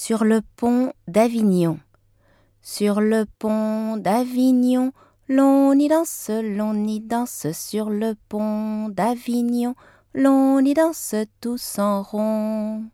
Sur le pont d'Avignon. Sur le pont d'Avignon, l'on y danse, l'on y danse sur le pont d'Avignon, l'on y danse tous en rond.